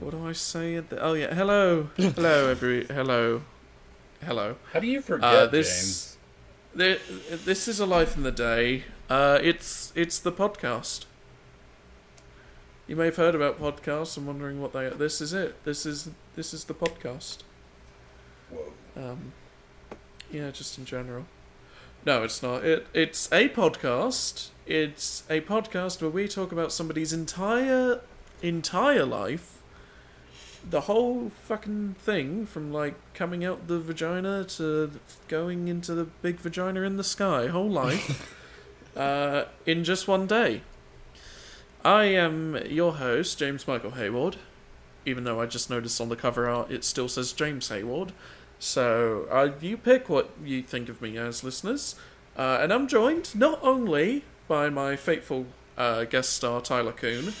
What do I say? At the, oh yeah, hello, hello, every, hello, hello. How do you forget, Uh, this, the, this is a life in the day. Uh, it's it's the podcast. You may have heard about podcasts and wondering what they. Are this is it. This is this is the podcast. Whoa. Um, yeah, just in general. No, it's not. It it's a podcast. It's a podcast where we talk about somebody's entire entire life. The whole fucking thing from like coming out the vagina to going into the big vagina in the sky, whole life. uh, in just one day. I am your host, James Michael Hayward. Even though I just noticed on the cover art it still says James Hayward. So, uh, you pick what you think of me as, listeners. Uh, and I'm joined not only by my faithful uh, guest star, Tyler Coon,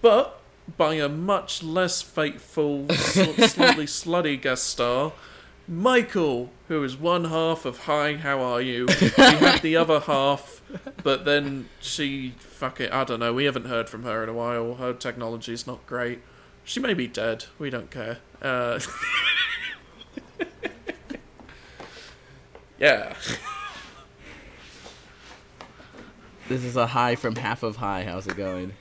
but by a much less faithful, sl- slightly slutty guest star, Michael, who is one half of Hi, How Are You? We had the other half, but then she, fuck it, I don't know, we haven't heard from her in a while. Her technology's not great. She may be dead, we don't care. Uh, yeah. This is a high from half of high. How's it going?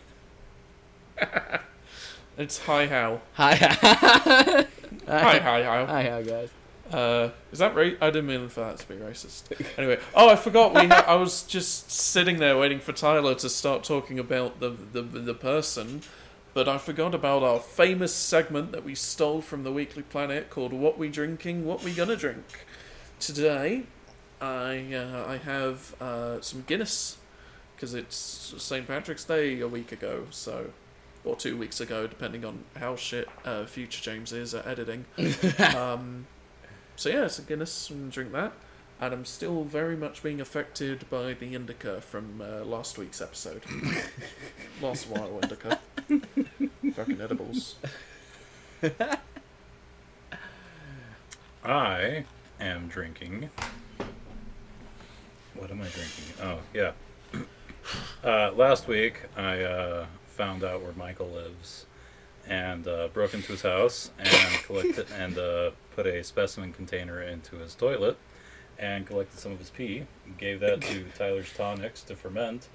It's Hi, How. Hi. Hi, hi. Hi, How. Hi, how guys? Uh, is that right? I didn't mean for that to be racist. Anyway, oh, I forgot. We ha- I was just sitting there waiting for Tyler to start talking about the, the the person, but I forgot about our famous segment that we stole from the Weekly Planet called "What We Drinking, What We Gonna Drink." Today, I uh, I have uh, some Guinness because it's St Patrick's Day a week ago, so or two weeks ago, depending on how shit uh, future James is at editing. um, so yeah, it's a Guinness and drink that. And I'm still very much being affected by the indica from uh, last week's episode. last while indica. Fucking edibles. I am drinking. What am I drinking? Oh, yeah. Uh, last week, I uh, found out where Michael lives and uh, broke into his house and collected and uh, put a specimen container into his toilet and collected some of his pee. Gave that to Tyler's tonics to ferment,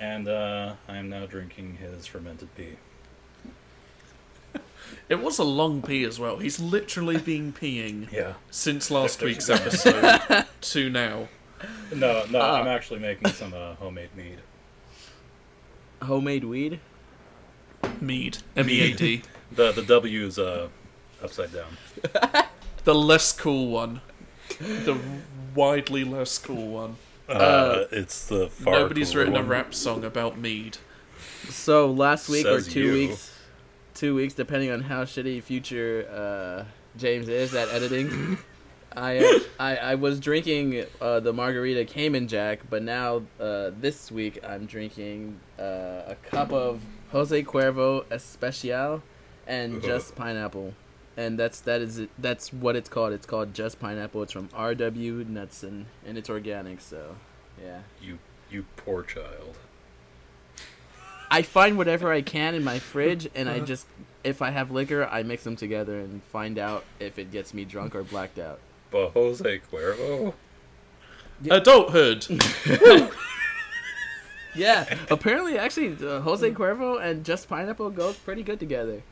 and uh, I am now drinking his fermented pee. It was a long pee as well. He's literally been peeing Yeah. since last week's episode to now. No, no. I'm actually making some uh, homemade mead. Homemade weed. Mead. M E A D. The the W is uh, upside down. The less cool one. The widely less cool one. Uh, it's the far Nobody's cooler written a rap song about mead. So last week or two you. weeks, two weeks, depending on how shitty future uh, James is at editing. I, uh, I I was drinking uh, the margarita Cayman Jack, but now uh, this week I'm drinking uh, a cup of Jose Cuervo Especial and uh-huh. just pineapple, and that's that is it, that's what it's called. It's called just pineapple. It's from RW Knudsen, and it's organic. So, yeah. You you poor child. I find whatever I can in my fridge, and I uh-huh. just, if I have liquor, I mix them together and find out if it gets me drunk or blacked out. But Jose Cuervo. Adulthood. Yeah, apparently, actually, uh, Jose Cuervo and just pineapple go pretty good together.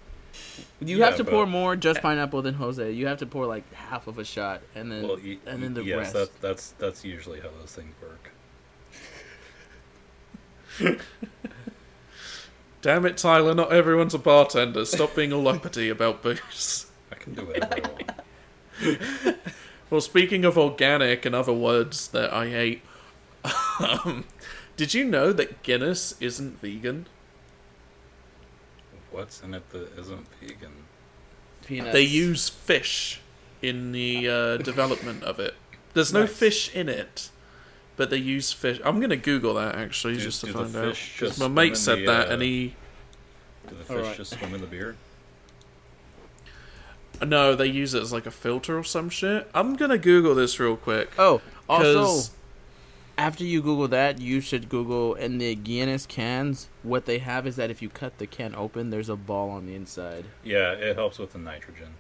You Yeah, have to pour more just pineapple than Jose. You have to pour like half of a shot, and then Well, y- and then the yes, rest. that's that's that's usually how those things work. Damn it, Tyler, not everyone's a bartender. Stop being all uppity about booze. I can do whatever I want. Well, speaking of organic and other words that I hate, um, did you know that Guinness isn't vegan? What's in it that isn't vegan? Peanuts. They use fish in the uh, development of it. There's no Nice. fish in it, but they use fish. I'm gonna Google that actually Do- just to find out. fish 'Cause just my mate said the, that, uh, and he Do the fish Alright. just swim in the beer? no, they use it as like a filter or some shit. I'm gonna Google this real quick. Oh, also, 'Cause- After you Google that, you should Google in the Guinness cans. What they have is that if you cut the can open, there's a ball on the inside. Yeah, it helps with the nitrogen.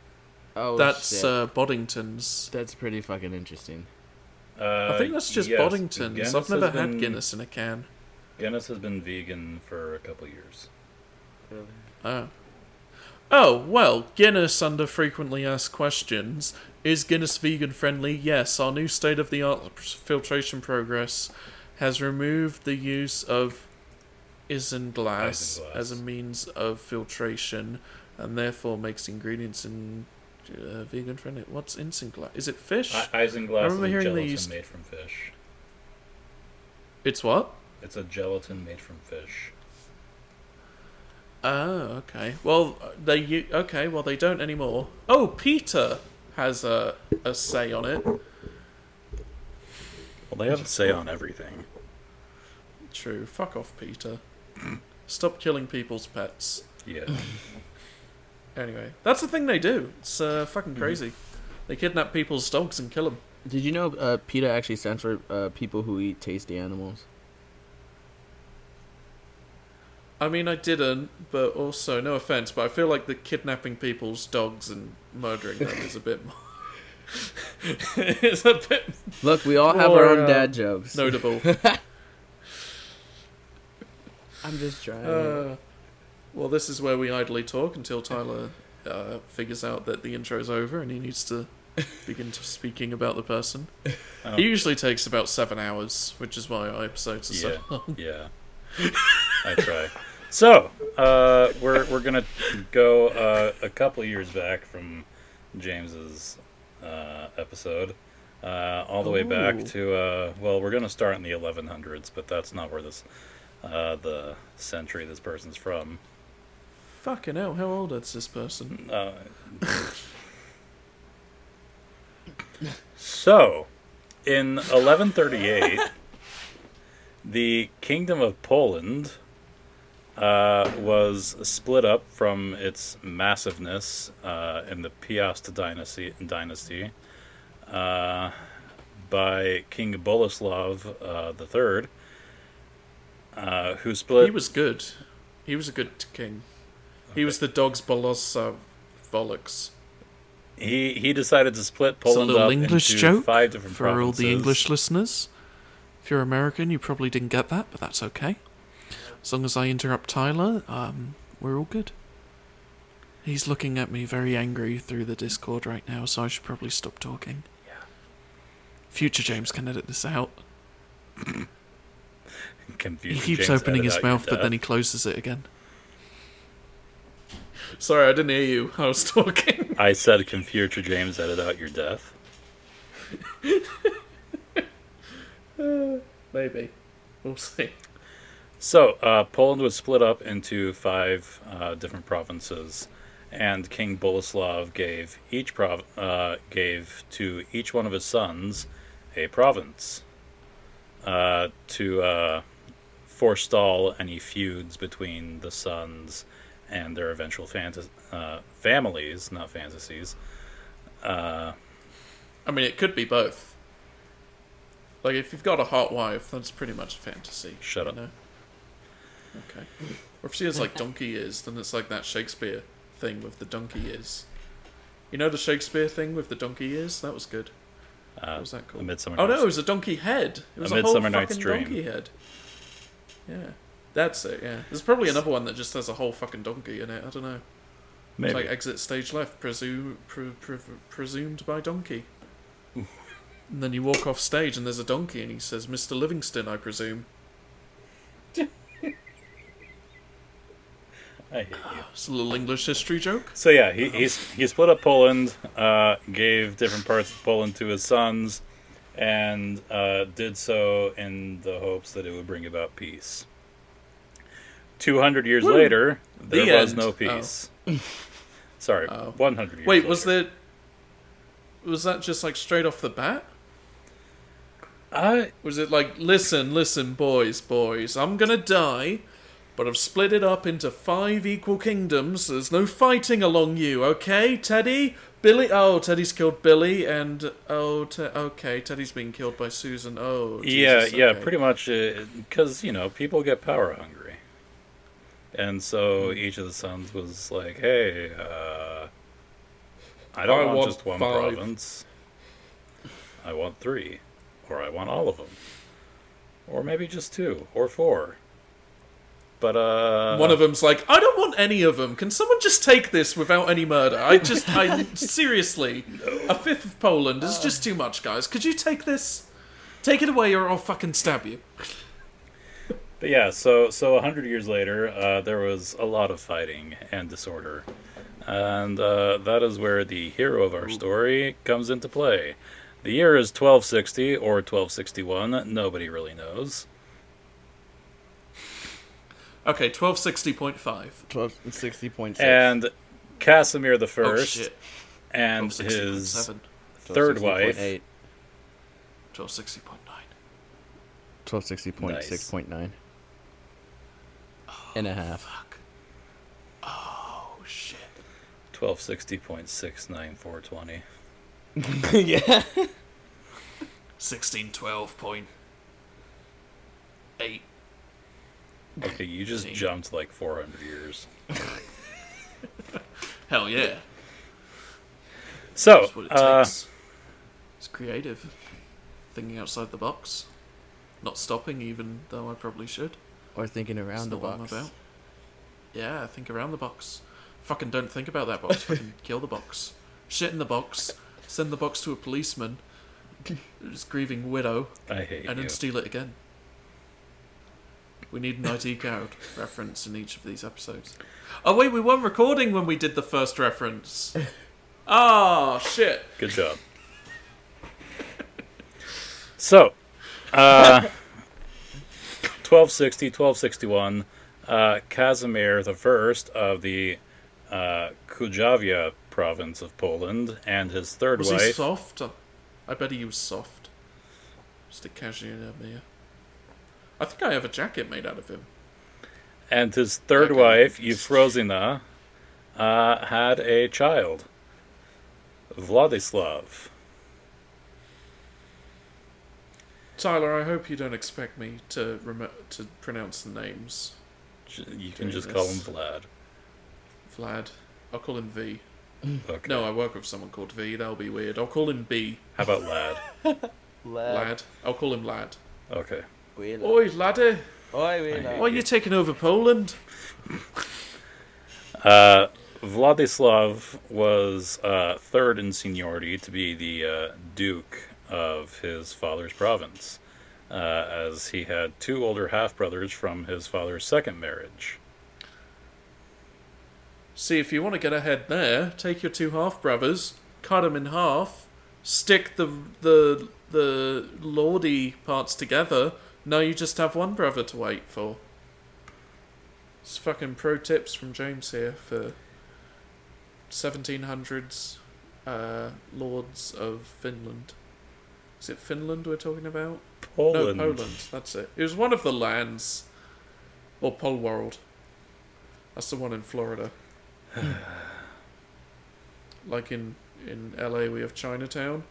Oh, That's shit. uh, Boddington's. that's pretty fucking interesting. Uh, I think that's just yes, Boddington's. Guinness I've never had been- Guinness in a can. Guinness has been vegan for a couple years. Really? Oh. Oh, well, Guinness under frequently asked questions. Is Guinness vegan friendly? Yes. Our new state of the art filtration progress has removed the use of isinglass Isinglass. as a means of filtration and therefore makes ingredients in uh, vegan friendly. What's isinglass? Is it fish? I- Isinglass remember is a hearing they gelatin used- made from fish. it's what? It's a gelatin made from fish. Oh, okay. Well, they okay. Well, they don't anymore. Oh, PETA has a a say on it. Well, they have a say on everything. True. Fuck off, PETA. Stop killing people's pets. Yeah. Anyway, that's the thing they do. It's uh, fucking crazy. They kidnap people's dogs and kill them. Did you know uh, PETA actually stands for uh, people who eat tasty animals? I mean, I didn't, but also, no offense, but I feel like the kidnapping people's dogs and murdering them is a bit more. it's a bit Look, we all have our own uh, dad jokes. notable. I'm just trying. Uh, well, this is where we idly talk until Tyler uh, figures out that the intro's over and he needs to begin to speaking about the person. Oh. It usually takes about seven hours, which is why our episodes are Yeah. so long. Yeah. I try. So, uh, we're we're gonna go uh, a couple years back from James's uh, episode, uh, all the way back to uh, well, we're gonna start in the 1100s, but that's not where this uh, the century this person's from. Fucking hell, how old is this person? Uh, so, in 1138, the Kingdom of Poland uh, was split up from its massiveness uh, in the Piast dynasty, dynasty uh, by King Boleslav uh, III, uh, who split. He was good. He was a good king. He was the dog's Bolossav Volux. He he decided to split It's a Poland little up English into joke five different for all the English listeners. If you're American, you probably didn't get that, but that's okay. As long as I interrupt Tyler, um, we're all good. He's looking at me very angry through the Discord right now, so I should probably stop talking. Yeah. Future James can edit this out. He keeps James opening his mouth, but then he closes it again. Sorry, I didn't hear you. I was talking. I said, "Can future James edit out your death?" Maybe. We'll see. So uh, Poland was split up into five uh, different provinces, and King Boleslav gave each prov- uh, gave to each one of his sons a province uh, to uh, forestall any feuds between the sons and their eventual uh, families, not fantasies. Uh, I mean, it could be both. Like, if you've got a hot wife, that's pretty much a fantasy. Shut up. know? Okay. Or if she has, like, donkey ears, then it's like that Shakespeare thing with the donkey ears. You know the Shakespeare thing with the donkey ears? That was good. uh, What was that A called? Midsummer Oh, no, it was a donkey head. It was A a, whole Midsummer Night's fucking Dream. donkey head. Yeah. That's it, yeah. There's probably another one that just has a whole fucking donkey in it. I don't know. Maybe. It's like exit stage left, presume, pre, pre, presumed by donkey. and then you walk off stage and there's a donkey and he says, Mr. Livingston, I presume. I hate you. It's a little English history joke. So yeah, he he's, he split up Poland, uh, gave different parts of Poland to his sons, and uh, did so in the hopes that it would bring about peace. Two hundred years Woo. later, there The was end. no Oh. peace. Sorry, Oh. one hundred years. Wait, was later. there. Was that just like straight off the bat? I Was it like, listen, listen, boys, boys, I'm gonna die. But I've split it up into five equal kingdoms. There's no fighting along you, okay, Teddy? Billy. Oh, Teddy's killed Billy, and oh, te- okay, Teddy's being killed by Susan. Oh, yeah, Jesus, yeah, okay. pretty much because you know people get power hungry, and so Hmm. each of the sons was like, "Hey, uh, I don't I want, want just one five." province. I want three, or I want all of them, or maybe just two or four. But uh, One of them's like, I don't want any of them. Can someone just take this without any murder? I just, I seriously, a fifth of Poland is just too much, guys. Could you take this? Take it away, or I'll fucking stab you. But yeah, so so a hundred years later, uh, there was a lot of fighting and disorder, and uh, that is where the hero of our story comes into play. The year is 1260 or 1261. Nobody really knows. Okay, twelve sixty point five. Twelve sixty point six. And Casimir the Oh First shit! and Twelve sixty point his third wife, Eight. Twelve sixty point nine. Twelve sixty point six point nine. Oh, and a half. Fuck. Oh shit. 1260.69420. yeah. Sixteen twelve point eight. Okay, you just See. jumped like 400 years. Hell yeah. So, That's what it uh, takes. It's creative. Thinking outside the box. Not stopping, even though I probably should. Or thinking That's around the not what I'm box. about. Yeah, think around the box. Fucking don't think about that box. Fucking kill the box. Shit in the box. Send the box to a policeman. His grieving widow, I hate and you. then steal it again. We need an ID card reference in each of these episodes. Oh wait, we weren't recording when we did the first reference. Oh shit. Good job. so, uh, 1260, 1261, uh, Casimir the First of the uh, Kujavia province of Poland and his third Was he wife. soft? I bet he was soft. Just a casual there. I think I have a jacket made out of him. and his third Okay. wife, Euphrosyna, uh, had a child, Vladislav. Tyler, I hope you don't expect me to rem- to pronounce the names. You can Doing just call him. Vlad. Vlad. I'll call him V. Okay. No, I work with someone called V. That'll be weird. I'll call him B. How about Lad? Lad? Lad. I'll call him Lad. Okay. Oi, laddie. Oi, hate Why are you taking over Poland? Uh, Vladislav was uh, third in seniority to be the uh, Duke of his father's province, uh, as he had two older half brothers from his father's second marriage. See, if you want to get ahead there, take your two half brothers, cut them in half, stick the the the lordy parts together. Now you just have one brother to wait for. It's fucking pro tips from James here for 1700s uh, lords of Finland. Is it Finland we're talking about? Poland. No, Poland. That's it. It was one of the lands, or Pole World. That's the one in Florida. like in in LA, we have Chinatown.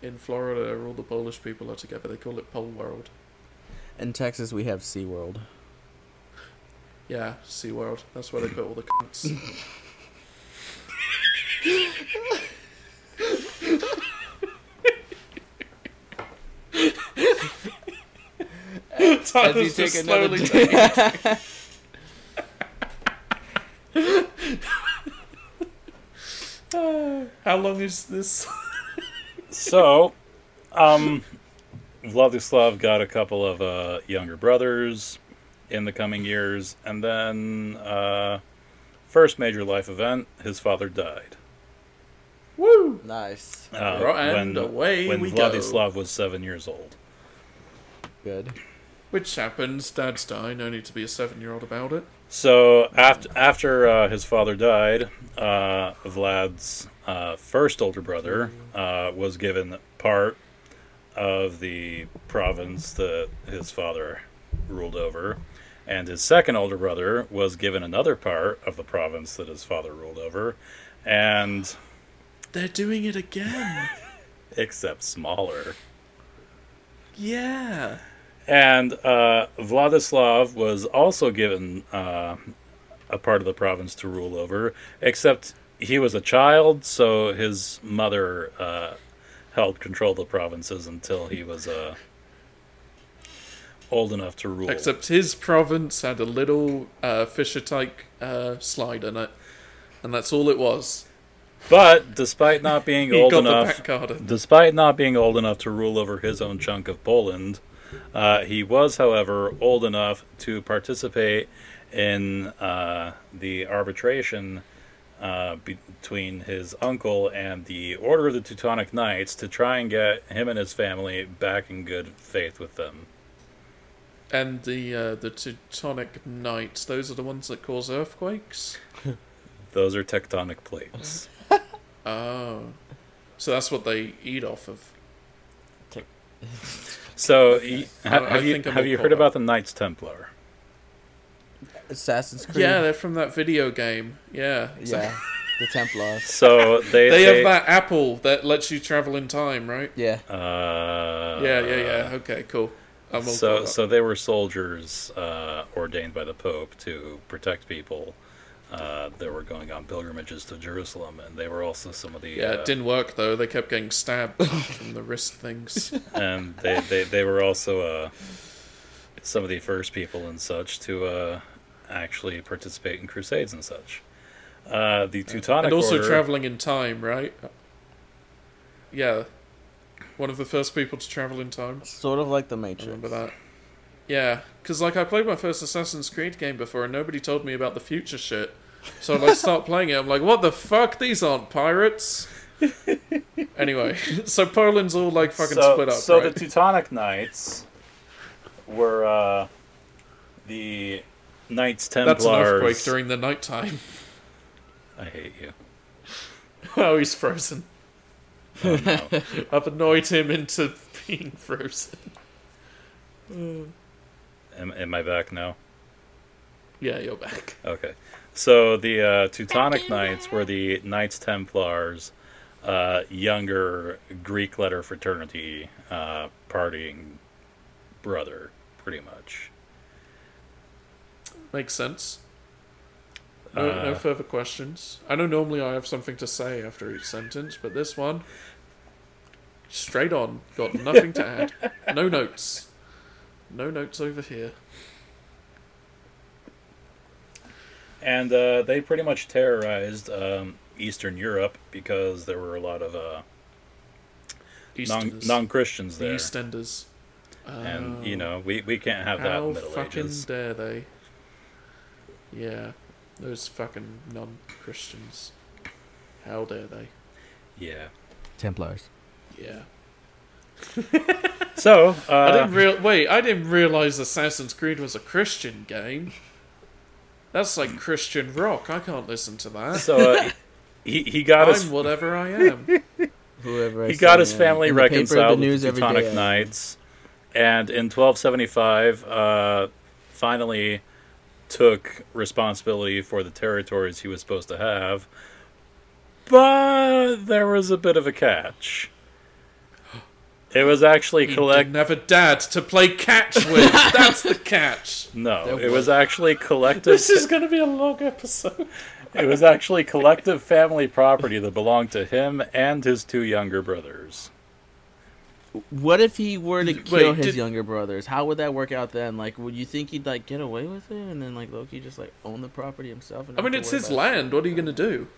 In Florida, all the Polish people are together. They call it Pole World. In Texas, we have SeaWorld. Yeah, SeaWorld. That's where they put all the cunts. Tyler's just slowly taking How long is this? So, um, Vladislav got a couple of uh, younger brothers in the coming years, and then, uh, first major life event, his father died. Woo! nice. Uh, Right, when and away when we go. Vladislav was seven years old. Good. Which happens. Dads die. No need to be a seven-year-old about it. So after after uh, his father died, uh, Vlad's uh, first older brother uh, was given part of the province that his father ruled over, And his second older brother was given another part of the province that his father ruled over, and They're doing it again. except smaller. yeah. And uh, Vladislav was also given uh, a part of the province to rule over, except he was a child, so his mother uh, held control of the provinces until he was uh, old enough to rule. Except his province had a little uh, Fisher type uh, slide in it, and that's all it was. But despite not being old enough, despite not being old enough to rule over his own chunk of Poland, uh, he was, however, old enough to participate in uh, the arbitration uh, between his uncle and the Order of the Teutonic Knights to try and get him and his family back in good faith with them. And the uh, the Teutonic Knights, those are the ones that cause earthquakes. Those are tectonic plates. Oh, so that's what they eat off of. So, y- I- have, I have you have you heard up. about the Knights Templar? Assassin's Creed. Yeah, they're from that video game. Yeah, yeah. The Templars. So they They have that apple that lets you travel in time, right? Yeah. Uh, yeah, yeah, yeah. Okay, cool. I'm all So, caught up. so they were soldiers uh, ordained by the Pope to protect people uh, that were going on pilgrimages to Jerusalem, and they were also some of the yeah, uh, it didn't work though. They kept getting stabbed from the wrist things. and they, they, they were also uh, some of the first people and such to uh, actually participate in crusades and such. Uh, the Teutonic and also Order, traveling in time, right? Yeah, one of the first people to travel in time. Sort of like the I Matrix. remember that. Yeah, because like I played my first Assassin's Creed game before, and nobody told me about the future shit. So I like start playing it. I'm like, what the fuck? These aren't pirates. anyway, so Poland's all like fucking so, split up, So right? the Teutonic Knights were uh, the Knights Templars. That's an earthquake during the nighttime. I hate you. oh, he's frozen. Oh, no. I've annoyed him into being frozen. am, am I back now? Yeah, you're back. Okay. So the uh, Teutonic Knights were the Knights Templars, uh, younger Greek letter fraternity uh, partying brother, pretty much. Makes sense. No, no Uh, further questions. I know normally I have something to say after each sentence, but this one, straight on, got nothing to add. No notes. No notes over here. And uh, they pretty much terrorized um, Eastern Europe because there were a lot of uh, non Christians the there, Eastenders. and Oh, you know we, we can't have that in the Middle fucking Ages. dare they? Yeah, those fucking non-Christians. How dare they? Yeah. Templars. Yeah. So uh, I didn't real wait. I didn't realize Assassin's Creed was a Christian game. That's like Christian rock. I can't listen to that. so uh, he he got I'm his whatever I am. Whoever I he got his family in the paper, the reconciled news with the Teutonic. Knights, and in 1275, uh, finally took responsibility for the territories he was supposed to have. But there was a bit of a catch. It was actually He collect. didn't have a dad to play catch with. That's the catch. No, There it was. actually collective. This is going to be a long episode. It was actually collective family property that belonged to him and his two younger brothers. What if he were to Wait, kill his did- younger brothers? How would that work out then? Like, would you think he'd like get away with it, and then like Loki just like own the property himself? And I mean, it's his it? land. What are you going to do?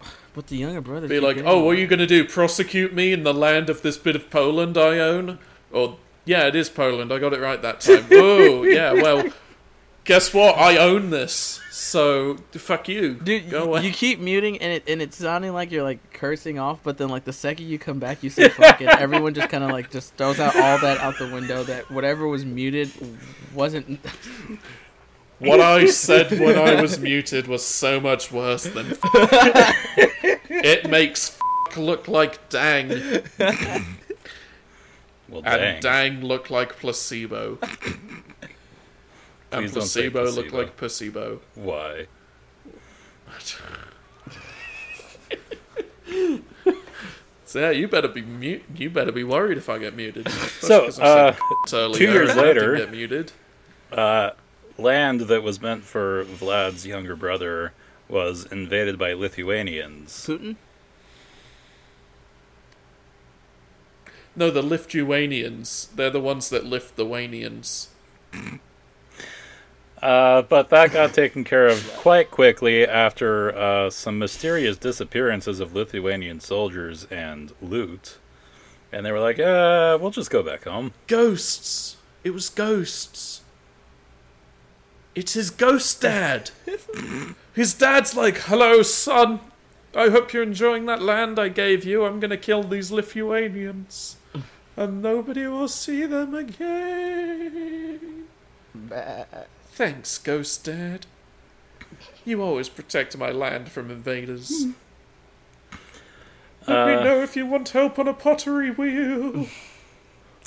But the younger brothers Be like, oh, what are you going to do? Prosecute me in the land of this bit of Poland I own? Or, yeah, it is Poland. I got it right that time. oh, yeah, well, guess what? I own this. So, fuck you. Dude, Go you, away. you keep muting and it and it's sounding like you're like cursing off, but then like the second you come back, you say fuck it. Everyone just kind of like just throws out all that out the window. That whatever was muted wasn't. What I said when I was muted was so much worse than. it makes f- look like dang, Well, and dang. dang look like placebo. And Please don't say placebo look like placebo. Why? So yeah, you better be mute. You better be worried if I get muted. So, uh, two years and later- get muted. Uh, land that was meant for Vlad's younger brother was invaded by Lithuanians. Putin? No, the Lithuanians. They're the ones that lift the Wanians. Uh, but that got taken care of quite quickly after uh, some mysterious disappearances of Lithuanian soldiers and loot. And they were like, uh, we'll just go back home. Ghosts. It was ghosts. It's his ghost dad. his dad's like, "Hello, son. I hope you're enjoying that land I gave you. I'm gonna kill these Lithuanians, and nobody will see them again." Thanks, ghost dad. You always protect my land from invaders. Let me Uh, know if you want help on a pottery wheel.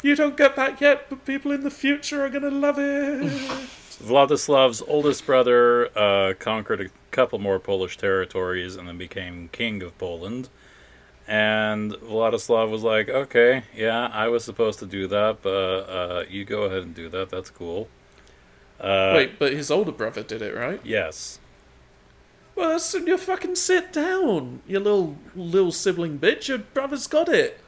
You don't get that yet, but people in the future are gonna love it. Vladislav's oldest brother uh, conquered a couple more Polish territories and then became king of Poland. And Vladislav was like, okay, yeah, I was supposed to do that, but uh, you go ahead and do that. That's cool. Uh, Wait, but his older brother did it, right? Yes. Well, that's, you fucking sit down, you little little sibling bitch. Your brother's got it.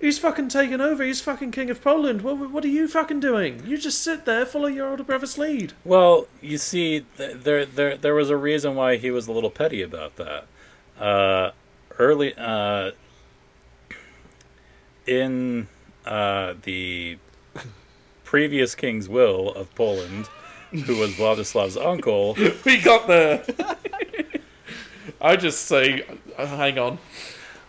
He's fucking taken over. He's fucking king of Poland. What, what are you fucking doing? You just sit there, follow your older brother's lead. Well, you see, th- there, there, there was a reason why he was a little petty about that. Uh, early, uh, in uh, the previous king's will of Poland, who was Vladislav's uncle, We got there. I just say, uh, hang on.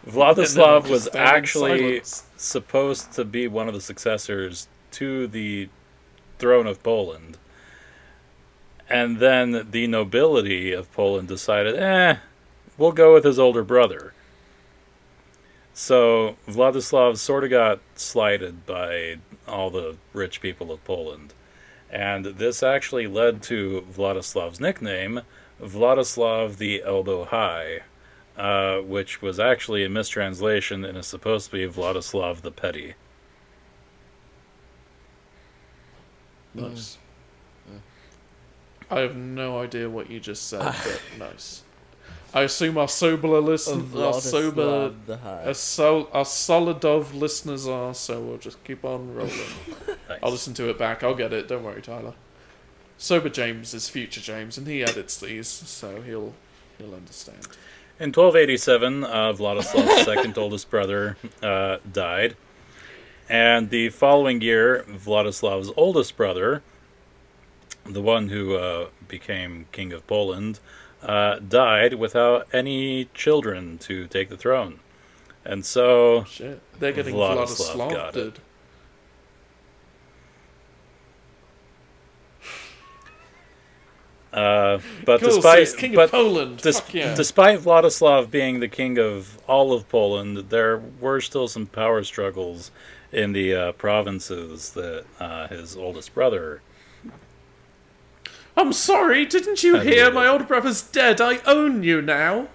Vladislav was actually silence. supposed to be one of the successors to the throne of Poland. And then the nobility of Poland decided, eh, we'll go with his older brother. So Vladislav sort of got slighted by all the rich people of Poland. And this actually led to Vladislav's nickname, Vladislav the Elbow High, uh, which was actually a mistranslation and is supposed to be Vladislav the Petty. Nice. I have no idea what you just said, but nice. I assume our sober listen, our sober, Vladislav the High. our, sol- our Solidov listeners are. So we'll just keep on rolling. Nice. I'll listen to it back. I'll get it. Don't worry, Tyler. Sober James is future James, and he edits these, so he'll he'll understand. In 1287, uh, Vladislav's second oldest brother uh, died. And the following year, Vladislav's oldest brother, the one who uh, became king of Poland, uh, died without any children to take the throne. And so, Shit, they're getting Vladislav got it. uh, but Cool, despite he's king but of Poland. Des- yeah. Despite Vladislav being the king of all of Poland, there were still some power struggles in the uh, provinces that uh, his oldest brother. I'm sorry, didn't you hear? My older brother's dead. I own you now.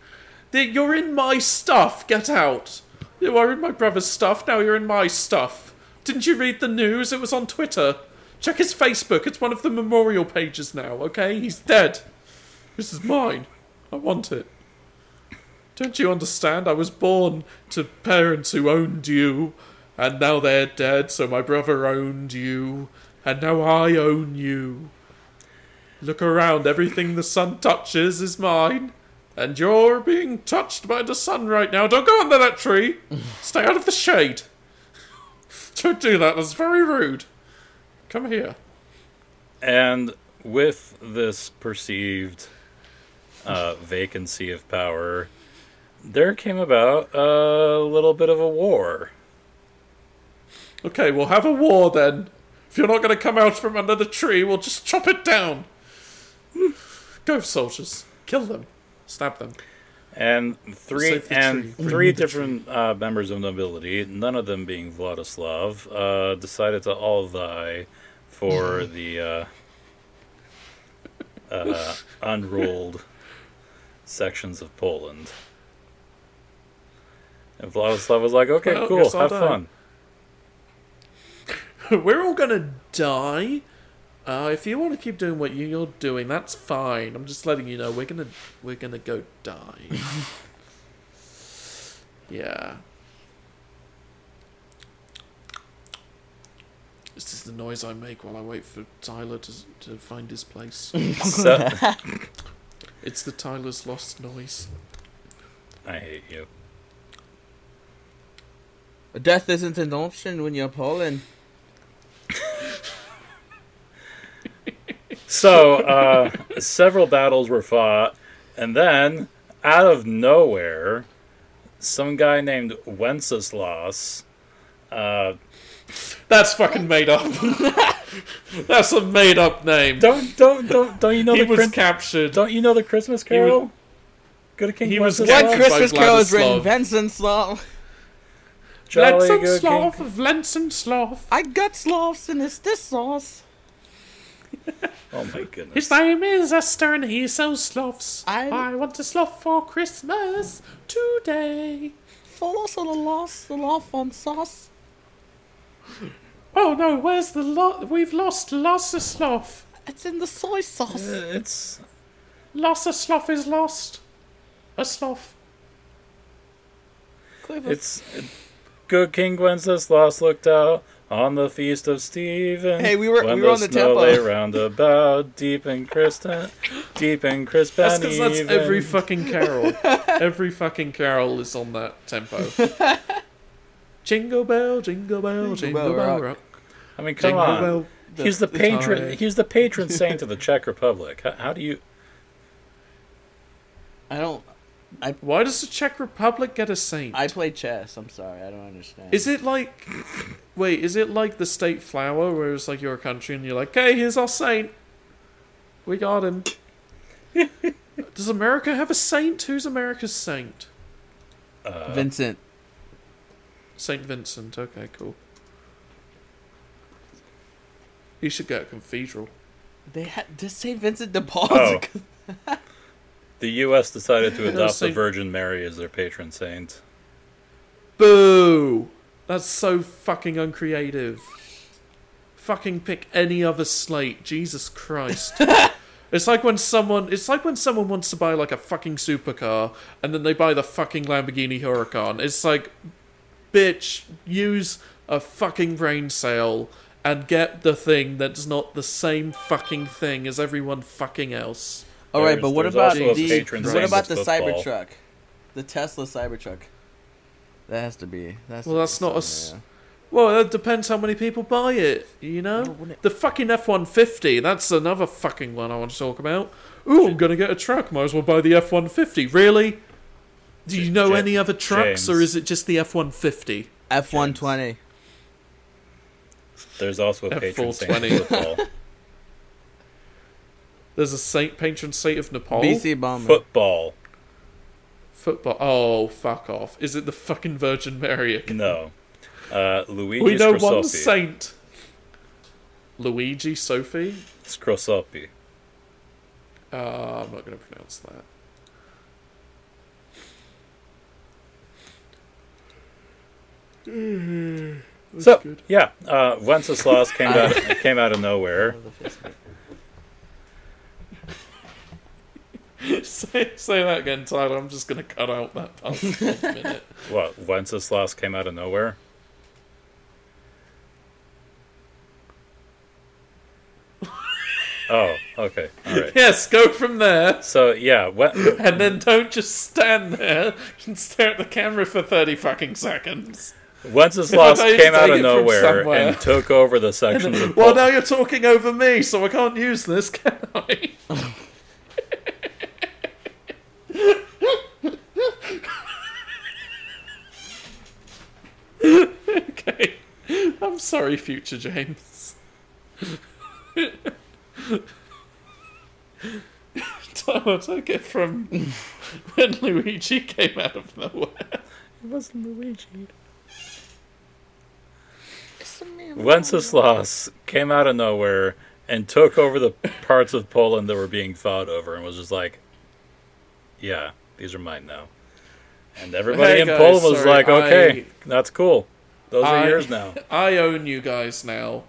You're in my stuff. Get out. You are in my brother's stuff. Now you're in my stuff. Didn't you read the news? It was on Twitter. Check his Facebook. It's one of the memorial pages now. Okay, he's dead. This is mine. I want it. Don't you understand? I was born to parents who owned you, and now they're dead. So my brother owned you, and now I own you. Look around, everything the sun touches is mine. And you're being touched by the sun right now. Don't go under that tree. Stay out of the shade. Don't do that, that's very rude. Come here. And with this perceived uh, vacancy of power, there came about a little bit of a war. Okay, we'll have a war then. If you're not going to come out from under the tree, we'll just chop it down. Go, soldiers. Kill them. Stab them. And three the and tree. three different uh, members of nobility, none of them being Vladislav, uh, decided to all vie for the uh, uh, unruled sections of Poland. And Vladislav was like, "Okay, Well, cool, have die." fun." We're all gonna die. Uh, if you want to keep doing what you- you're doing, that's fine. I'm just letting you know we're gonna we're gonna go die. yeah. This is the noise I make while I wait for Tyler to to find his place. So, it's the Tyler's lost noise. I hate you. Death isn't an option when you're Poland. So, uh, several battles were fought, and then, out of nowhere, some guy named Wenceslas, uh, That's fucking made up. that's a made up name. don't don't don't don't you know he the was Chris- captured. don't you know the Christmas Carol? Go to King he was Wenceslas. What What Christmas Christmas by Carol is written Vladislav. Vencenslav? Jolly Lenson good Sloth of Lenson Sloth. I got sloths and it's this sauce. Oh my goodness! His name is Esther and he sells sloths. I- I want a sloth for Christmas today. Follow us on the lost, the lost on sauce. Oh no, where's the lot? We've lost lost a sloth. It's in the soy sauce. Uh, It's Lost a sloth is lost. A sloth. Quiver. it's good King Wenceslas looked out on the feast of Stephen. Hey, we were- when we were on the snow tempo. lay round about, deep and crisp, deep and crisp That's and because that's even. every fucking carol. every fucking carol is on that tempo. jingle bell, jingle bell, jingle, bell bell rock. rock. I mean, come Jingle on. bell. he's the the patron. time. He's the patron saint of the Czech Republic. How, how do you? I don't. Why does the Czech Republic get a saint? I play chess. I'm sorry. I don't understand. Is it like, wait, is it like the state flower where it's like you're a country and you're like, hey, here's our saint. We got him. Does America have a saint? Who's America's saint? Uh, Vincent? Saint Vincent. Okay, cool. You should get a cathedral. They had does Saint Vincent de Paul. Oh. the U.S. decided to adopt the Virgin Mary as their patron saint. Boo! That's so fucking uncreative. Fucking pick any other slate. Jesus Christ. it's like when someone it's like when someone wants to buy like a fucking supercar and then they buy the fucking Lamborghini Huracan. It's like bitch, use a fucking brain cell and get the thing that's not the same fucking thing as everyone fucking else. All right, but what about also the what about the football. Cybertruck? The Tesla Cybertruck. That has to be. That's Well, that's not a s- Well, it depends how many people buy it, you know? No, it- The fucking F 150, that's another fucking one I want to talk about. Ooh, I'm gonna get a truck, might as well buy the F 150. Really? Do you know Ja- any other trucks, or is it just the F 150? F one twenty. There's also a F patron saint of 420. football. There's a saint, patron saint of Nepal. BC bomber. football. Football. Oh, fuck off. Is it the fucking Virgin Mary again? No. Uh, Luigi We know Scrosoppi. one saint. Luigi Sophie? Scrosoppi. Uh, I'm not going to pronounce that. That's So good. yeah, uh, Wenceslas came out came out of nowhere. say, say that again, Tyler. I'm just going to cut out that part for a minute. What? Wenceslas came out of nowhere. Oh, okay, all right. Yes, go from there. So yeah, Wen- And then don't just stand there and stare at the camera for 30 fucking seconds. Wenceslas came out of nowhere and took over the sections of. Well, Pol- now you're talking over me, so I can't use this, can I? okay. I'm sorry, future James. Tyler took it from when Luigi came out of nowhere. it wasn't Luigi. Wenceslas came out of nowhere and took over the parts of Poland that were being fought over, and was just like, "Yeah, these are mine now." And everybody Hey, in guys, Poland was sorry, like, "Okay, I- that's cool. Those are I- yours now." I own you guys now.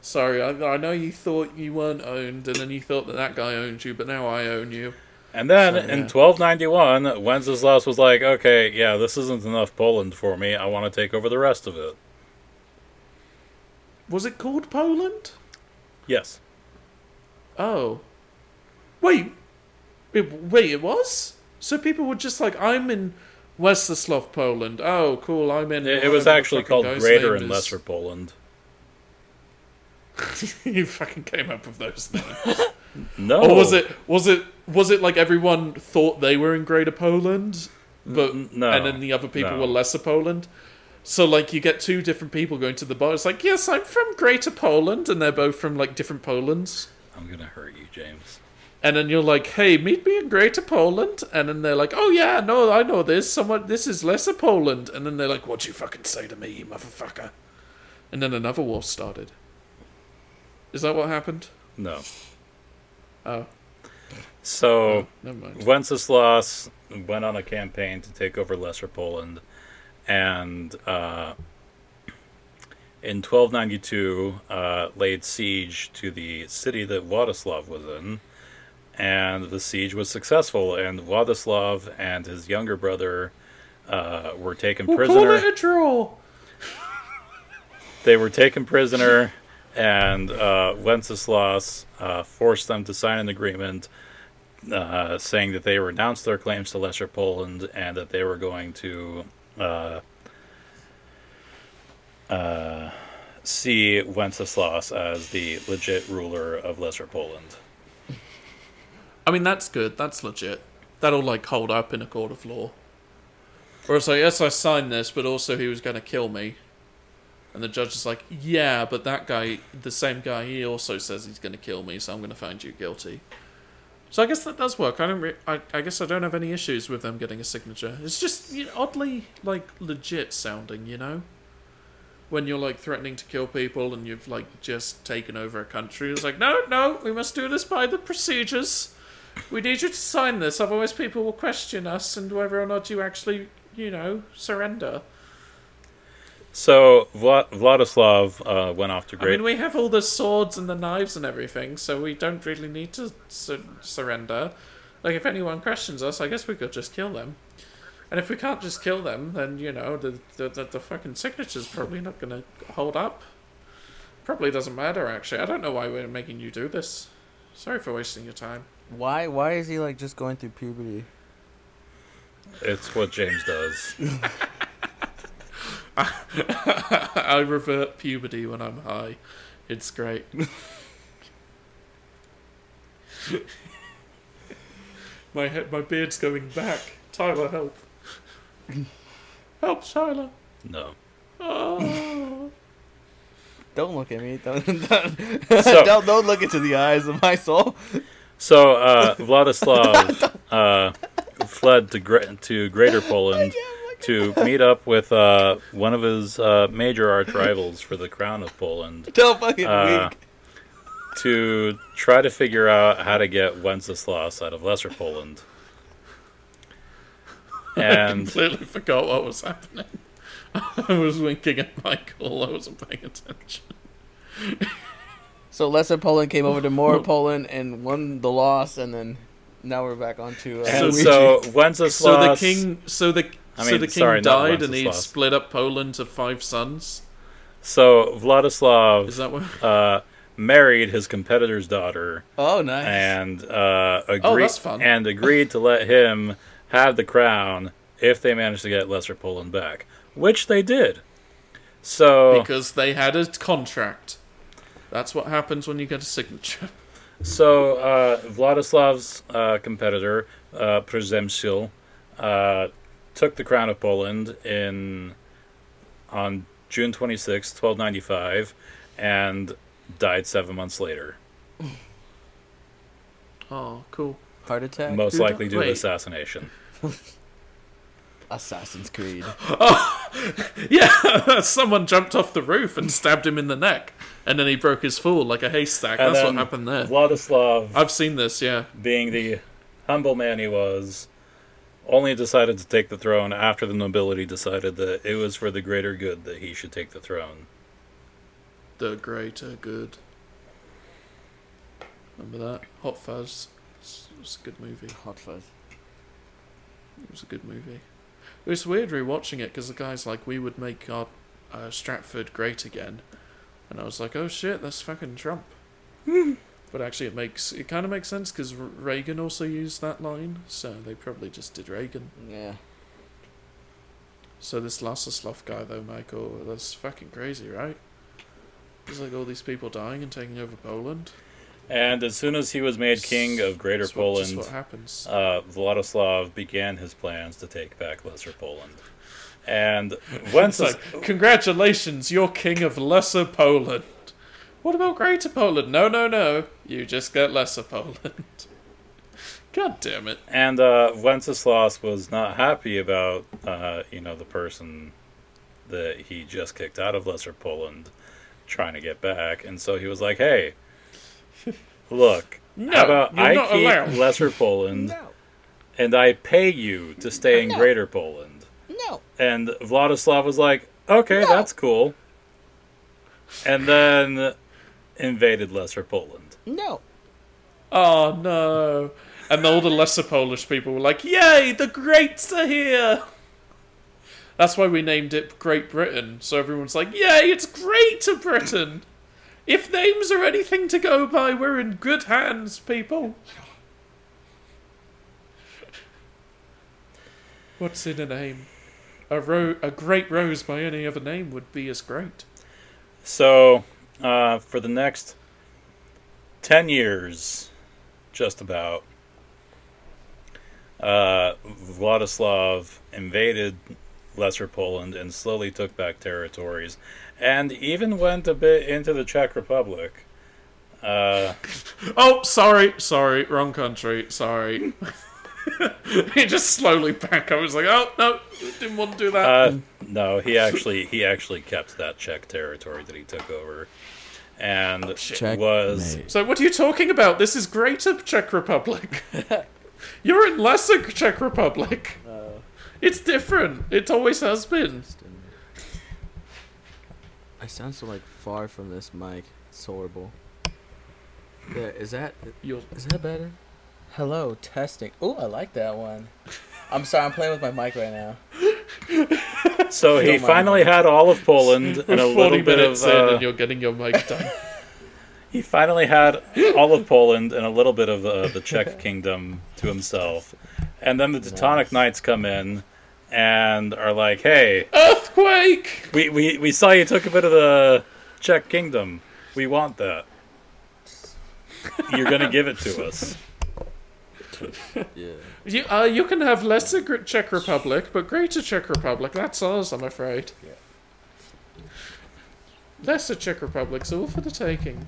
Sorry, I, I know you thought you weren't owned, and then you thought that that guy owned you, but now I own you. And then So, in yeah. 1291, Wenceslaus was like, "Okay, yeah, this isn't enough Poland for me. I want to take over the rest of it." Was it called Poland? Yes. Oh. Wait. It, wait, it was? So people were just like, I'm in Westerslav, Poland. Oh, cool, I'm in. It, it was actually called Greater and is. Lesser Poland. you fucking came up with those names. No. Or was it was it was it like everyone thought they were in Greater Poland, but no, and then the other people no. were Lesser Poland? So like you get two different people going to the bar. It's like yes, I'm from Greater Poland, and they're both from like different Polands. I'm gonna hurt you, James. And then you're like, hey, meet me in Greater Poland. And then they're like, oh yeah, no, I know this. Someone, this is Lesser Poland. And then they're like, what'd you fucking say to me, you motherfucker? And then another war started. Is that what happened? No. Oh, So mind. Wenceslaus went on a campaign to take over Lesser Poland, and uh, in 1292 uh, laid siege to the city that Władysław was in, and the siege was successful. And Władysław and his younger brother uh, were taken We'll prisoner. call it draw. They were taken prisoner, and uh, Wenceslaus uh, forced them to sign an agreement uh, saying that they renounced their claims to Lesser Poland and that they were going to uh, uh, see Wenceslaus as the legit ruler of Lesser Poland. I mean, that's good. That's legit. That'll like hold up in a court of law. Or it's like, yes, I signed this, but also he was going to kill me. And the judge is like, yeah, but that guy, the same guy, he also says he's going to kill me, so I'm going to find you guilty. So I guess that does work. I don't. Re- I, I guess I don't have any issues with them getting a signature. It's just you know, oddly like legit sounding, you know. When you're like threatening to kill people and you've like just taken over a country, it's like, no, no, we must do this by the procedures. We need you to sign this, otherwise people will question us and whether or not you actually, you know, surrender. So Vla- Vladislav uh, went off to I mean, we have all the swords and the knives and everything, so we don't really need to su- surrender. Like, if anyone questions us, I guess we could just kill them. And if we can't just kill them, then, you know, the, the, the, the fucking signature's probably not going to hold up. Probably doesn't matter, actually. I don't know why we're making you do this. Sorry for wasting your time. Why? Why is he like just going through puberty? it's what James does. I revert puberty when I'm high. It's great. my head, my beard's going back. Tyler, help! help, Tyler! No. Oh. Don't look at me. Don't don't, So- don't, don't look into the eyes of my soul. So uh, Vladislav uh, fled to Gre- to Greater Poland to meet up with uh, one of his uh, major arch rivals for the crown of Poland Don't fucking Uh, weak. to try to figure out how to get Wenceslaus out of Lesser Poland. I And completely forgot what was happening. I was winking at Michael. I wasn't paying attention. So Lesser Poland came over to more Poland and won the loss, and then now we're back onto. Uh, and So- so So the king, so the I mean, so the king sorry, died, and he split up Poland to five sons. So Vladislav Is that what? uh, married his competitor's daughter. oh, nice. and uh, agreed Oh, and agreed to let him have the crown if they managed to get Lesser Poland back, which they did. So because they had a contract. That's what happens when you get a signature. so uh, Vladislav's uh, competitor uh, Przemysl uh, took the crown of Poland in on June twenty sixth, 1295, and died seven months later, Oh, cool. Heart attack. most Who di- likely due to assassination. Assassin's Creed. Oh, yeah, someone jumped off the roof and stabbed him in the neck. and then he broke his fall like a haystack. And That's what happened there. Vladislav, I've seen this, yeah. being the humble man he was, only decided to take the throne after the nobility decided that it was for the greater good that he should take the throne. The greater good. Remember that? Hot Fuzz. It was a good movie. Hot fuzz. It was a good movie. It was weird rewatching it because the guy's like, we would make our uh, Stratford great again. And I was like, oh shit, that's fucking Trump. but actually, it makes it kind of makes sense because Reagan also used that line, so they probably just did Reagan. Yeah. So this Lasislav guy, though, Michael, that's fucking crazy, right? There's like all these people dying and taking over Poland. And as soon as he was made king of Greater what, Poland, what happens. uh, Vladislav began his plans to take back Lesser Poland. And once like, congratulations, you're king of Lesser Poland. What about Greater Poland? No, no, no. You just get Lesser Poland. God damn it. and uh, Wenceslas was not happy about uh, you know the person that he just kicked out of Lesser Poland trying to get back, and so he was like, "Hey, look, No, how about I not keep allowed. Lesser Poland and I pay you to stay in No. Greater Poland?" No. And Vladislav was like, "Okay, No. that's cool," and then invaded Lesser Poland. No. Oh no. And all the lesser Polish people were like, Yay, the greats are here! That's why we named it Great Britain. So everyone's like, Yay, it's Greater Britain! If names are anything to go by, we're in good hands, people. What's in a name? A, ro- a great rose by any other name would be as great. So, uh, for the next 10 years, just about, uh, Vladislav invaded Lesser Poland and slowly took back territories, and even went a bit into the Czech Republic. Uh, Oh, sorry, sorry, wrong country, sorry. he just slowly back. I was like, oh no, didn't want to do that. uh, no, he actually he actually kept that Czech territory that he took over, and Checkmate. was so what are you talking about? This is Greater Czech Republic. You're in Lesser Czech Republic. It's different. It always has been. I sound so like far from this mic. It's horrible. Yeah, is that You're, is that better? Hello, testing. Oh, I like that one. I'm sorry, I'm playing with my mic right now. so he Don't finally had all of Poland and a little bit of uh, and you're getting your mic done. He finally had all of Poland and a little bit of uh, the Czech kingdom to himself. And then the Teutonic Knights come in and are like, hey, Earthquake! we, we, we saw you took a bit of the Czech kingdom. We want that. You're going to give it to us. Yeah. You, uh, you can have Lesser Czech Republic, but Greater Czech Republic, that's ours, I'm afraid. Yeah. Lesser Czech Republic's all for the taking.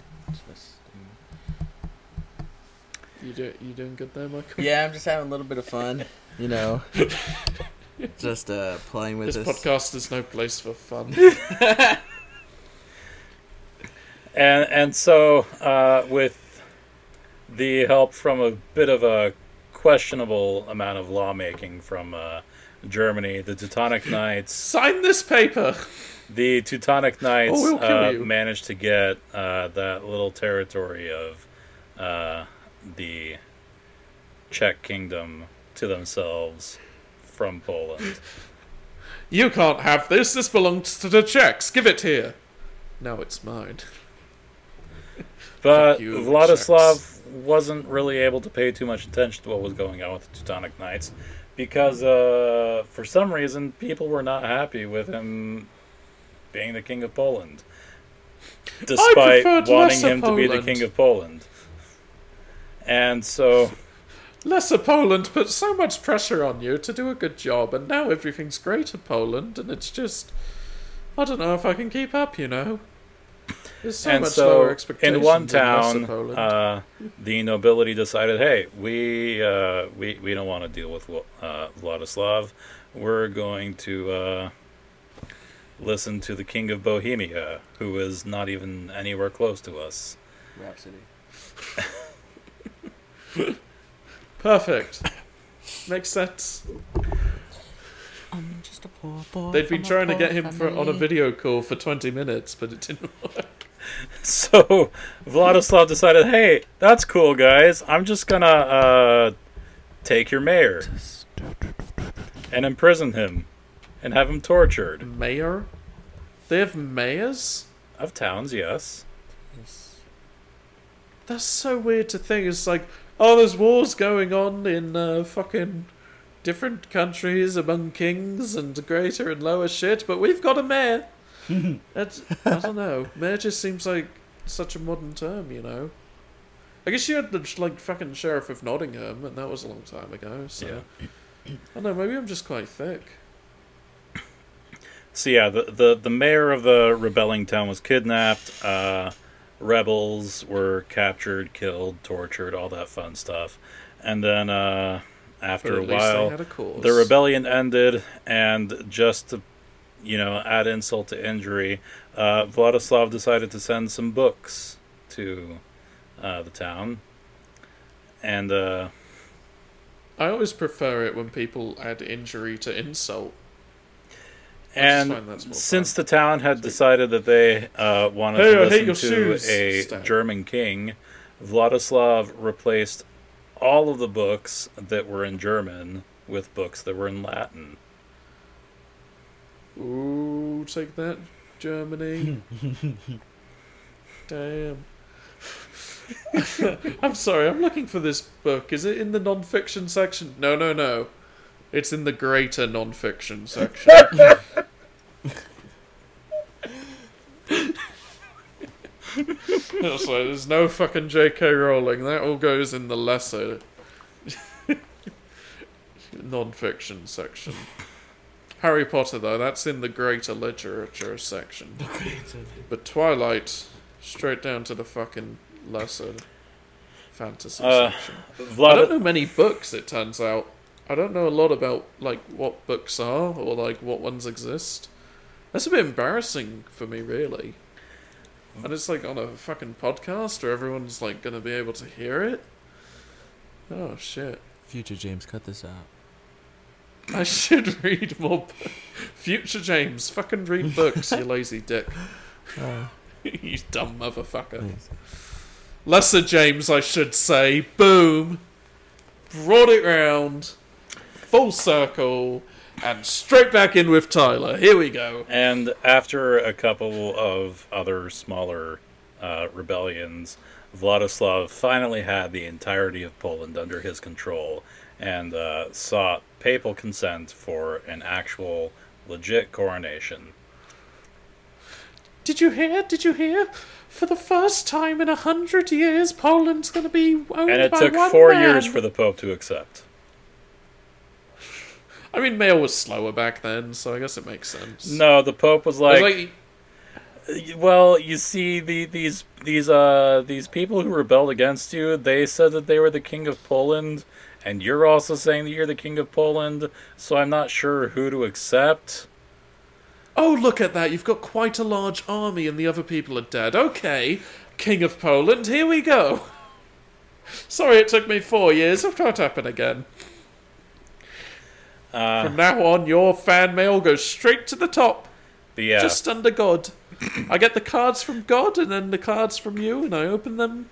You do, you doing good there, Michael? Yeah, I'm just having a little bit of fun. You know, just uh playing with This this. podcast is no place for fun. And, and so, uh, with the help from a bit of a questionable amount of lawmaking from uh, Germany, the Teutonic Knights Sign this paper! The Teutonic Knights Oh, we'll uh, managed to get uh, that little territory of uh, the Czech kingdom to themselves from Poland. You can't have this, this belongs to the Czechs, give it here! Now it's mine. But you, Vladislav wasn't really able to pay too much attention to what was going on with the Teutonic Knights because, uh, for some reason, people were not happy with him being the king of Poland, despite wanting him to be the king of Poland. And so Lesser Poland put so much pressure on you to do a good job, and now everything's Greater Poland, and it's just. I don't know if I can keep up, you know? There's so and much so lower expectations in one Lesser town, Poland. uh, the nobility decided, "Hey, we uh, we we don't want to deal with uh, Vladislav. We're going to uh, listen to the King of Bohemia, who is not even anywhere close to us. Rhapsody. Perfect. Makes sense. I'm just a poor boy. They've been trying to get him for, on a video call for 20 minutes, but it didn't work. So Vladislav decided, hey, that's cool, guys. I'm just gonna uh, take your mayor and imprison him and have him tortured. Mayor? They have mayors? Of towns, yes. Yes. That's so weird to think. It's like, oh, there's wars going on in uh, fucking different countries among kings and greater and lower shit, but we've got a mayor. That's, I don't know. Mayor just seems like such a modern term, you know. I guess you had the like fucking sheriff of Nottingham, and that was a long time ago. So I don't know. Maybe I'm just quite thick. So yeah, the, the, the mayor of the rebelling town was kidnapped. Uh, rebels were captured, killed, tortured, all that fun stuff. And then uh, after a while, a the rebellion ended, and just to, you know, add insult to injury, uh, Vladislav decided to send some books to uh, the town. And uh, I always prefer it when people add injury to insult. I just and find that's more since fun. the town had decided that they uh, wanted Hey, to I listen to shoes. a Stab. German king, Vladislav replaced all of the books that were in German with books that were in Latin. Ooh, take that, Germany. Damn. I'm sorry, I'm looking for this book. Is it in the non-fiction section? No, no, no. It's in the greater non-fiction section. That's like, there's no fucking J.K. Rowling. That all goes in the lesser non-fiction section. Harry Potter, though, that's in the greater literature section. But Twilight, straight down to the fucking lesser fantasy Uh, section. I don't know many books, it turns out. I don't know a lot about, like, what books are, or, like, what ones exist. That's a bit embarrassing for me, really. And it's, like, on a fucking podcast where everyone's, like, gonna be able to hear it. Oh, shit. Future James, cut this out. I should read more. bu- Future James, fucking read books, you lazy dick. Uh, you dumb motherfucker. please. Lesser James, I should say. Boom. Brought it round. Full circle. And straight back in with Tyler. Here we go. And after a couple of other smaller uh, rebellions, Vladislav finally had the entirety of Poland under his control and uh, sought papal consent for an actual, legit coronation. Did you hear? Did you hear? For the first time in a hundred years, Poland's going to be owned by one man. And it took four man. years for the Pope to accept. I mean, mail was slower back then, so I guess it makes sense. No, the Pope was It was like, well, you see, the, these these uh these people who rebelled against you, they said that they were the king of Poland, and you're also saying that you're the king of Poland. So I'm not sure who to accept. Oh, look at that. You've got quite a large army and the other people are dead. Okay, King of Poland, here we go. Sorry it took me four years. It won't happen again. Uh, From now on, your fan mail goes straight to the top, but yeah, just under God. I get the cards from God and then the cards from you, and I open them,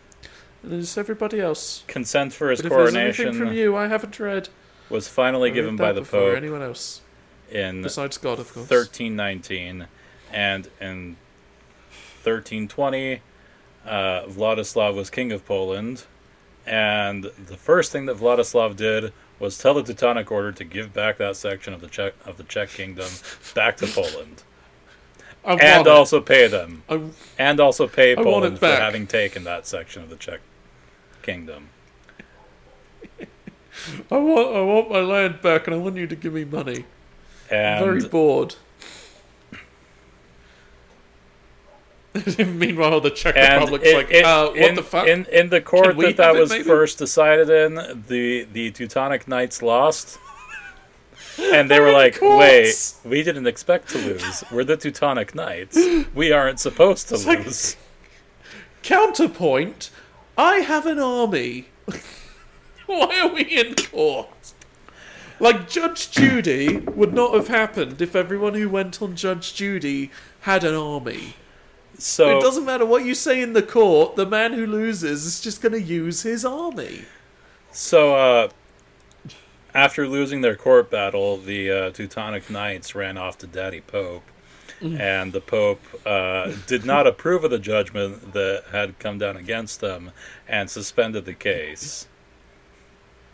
and then it's everybody else. consent for his But if anything coronation from you I haven't read, was finally I given by the Pope anyone else, in besides God, of course. 1319, and in 1320, uh, Vladislav was king of Poland, and the first thing that Vladislav did was tell the Teutonic Order to give back that section of the Czech of the Czech kingdom back to Poland, and it. also pay them, I, and also pay I Poland for having taken that section of the Czech kingdom. I want, I want my land back, and I want you to give me money. I'm very bored. Meanwhile, the Czech And Republic's like, uh, what in- the fuck? In, in the court that that was maybe? first decided in, the, the Teutonic Knights lost. And they were like. "Wait, we didn't expect to lose. We're the Teutonic Knights. We aren't supposed to like- lose." Counterpoint, I have an army. Why are we in court? Like, Judge Judy would not have happened if everyone who went on Judge Judy had an army. So it doesn't matter what you say in the court, the man who loses is just going to use his army. So, uh, after losing their court battle, the uh, Teutonic Knights ran off to Daddy Pope, and the Pope uh, did not approve of the judgment that had come down against them and suspended the case.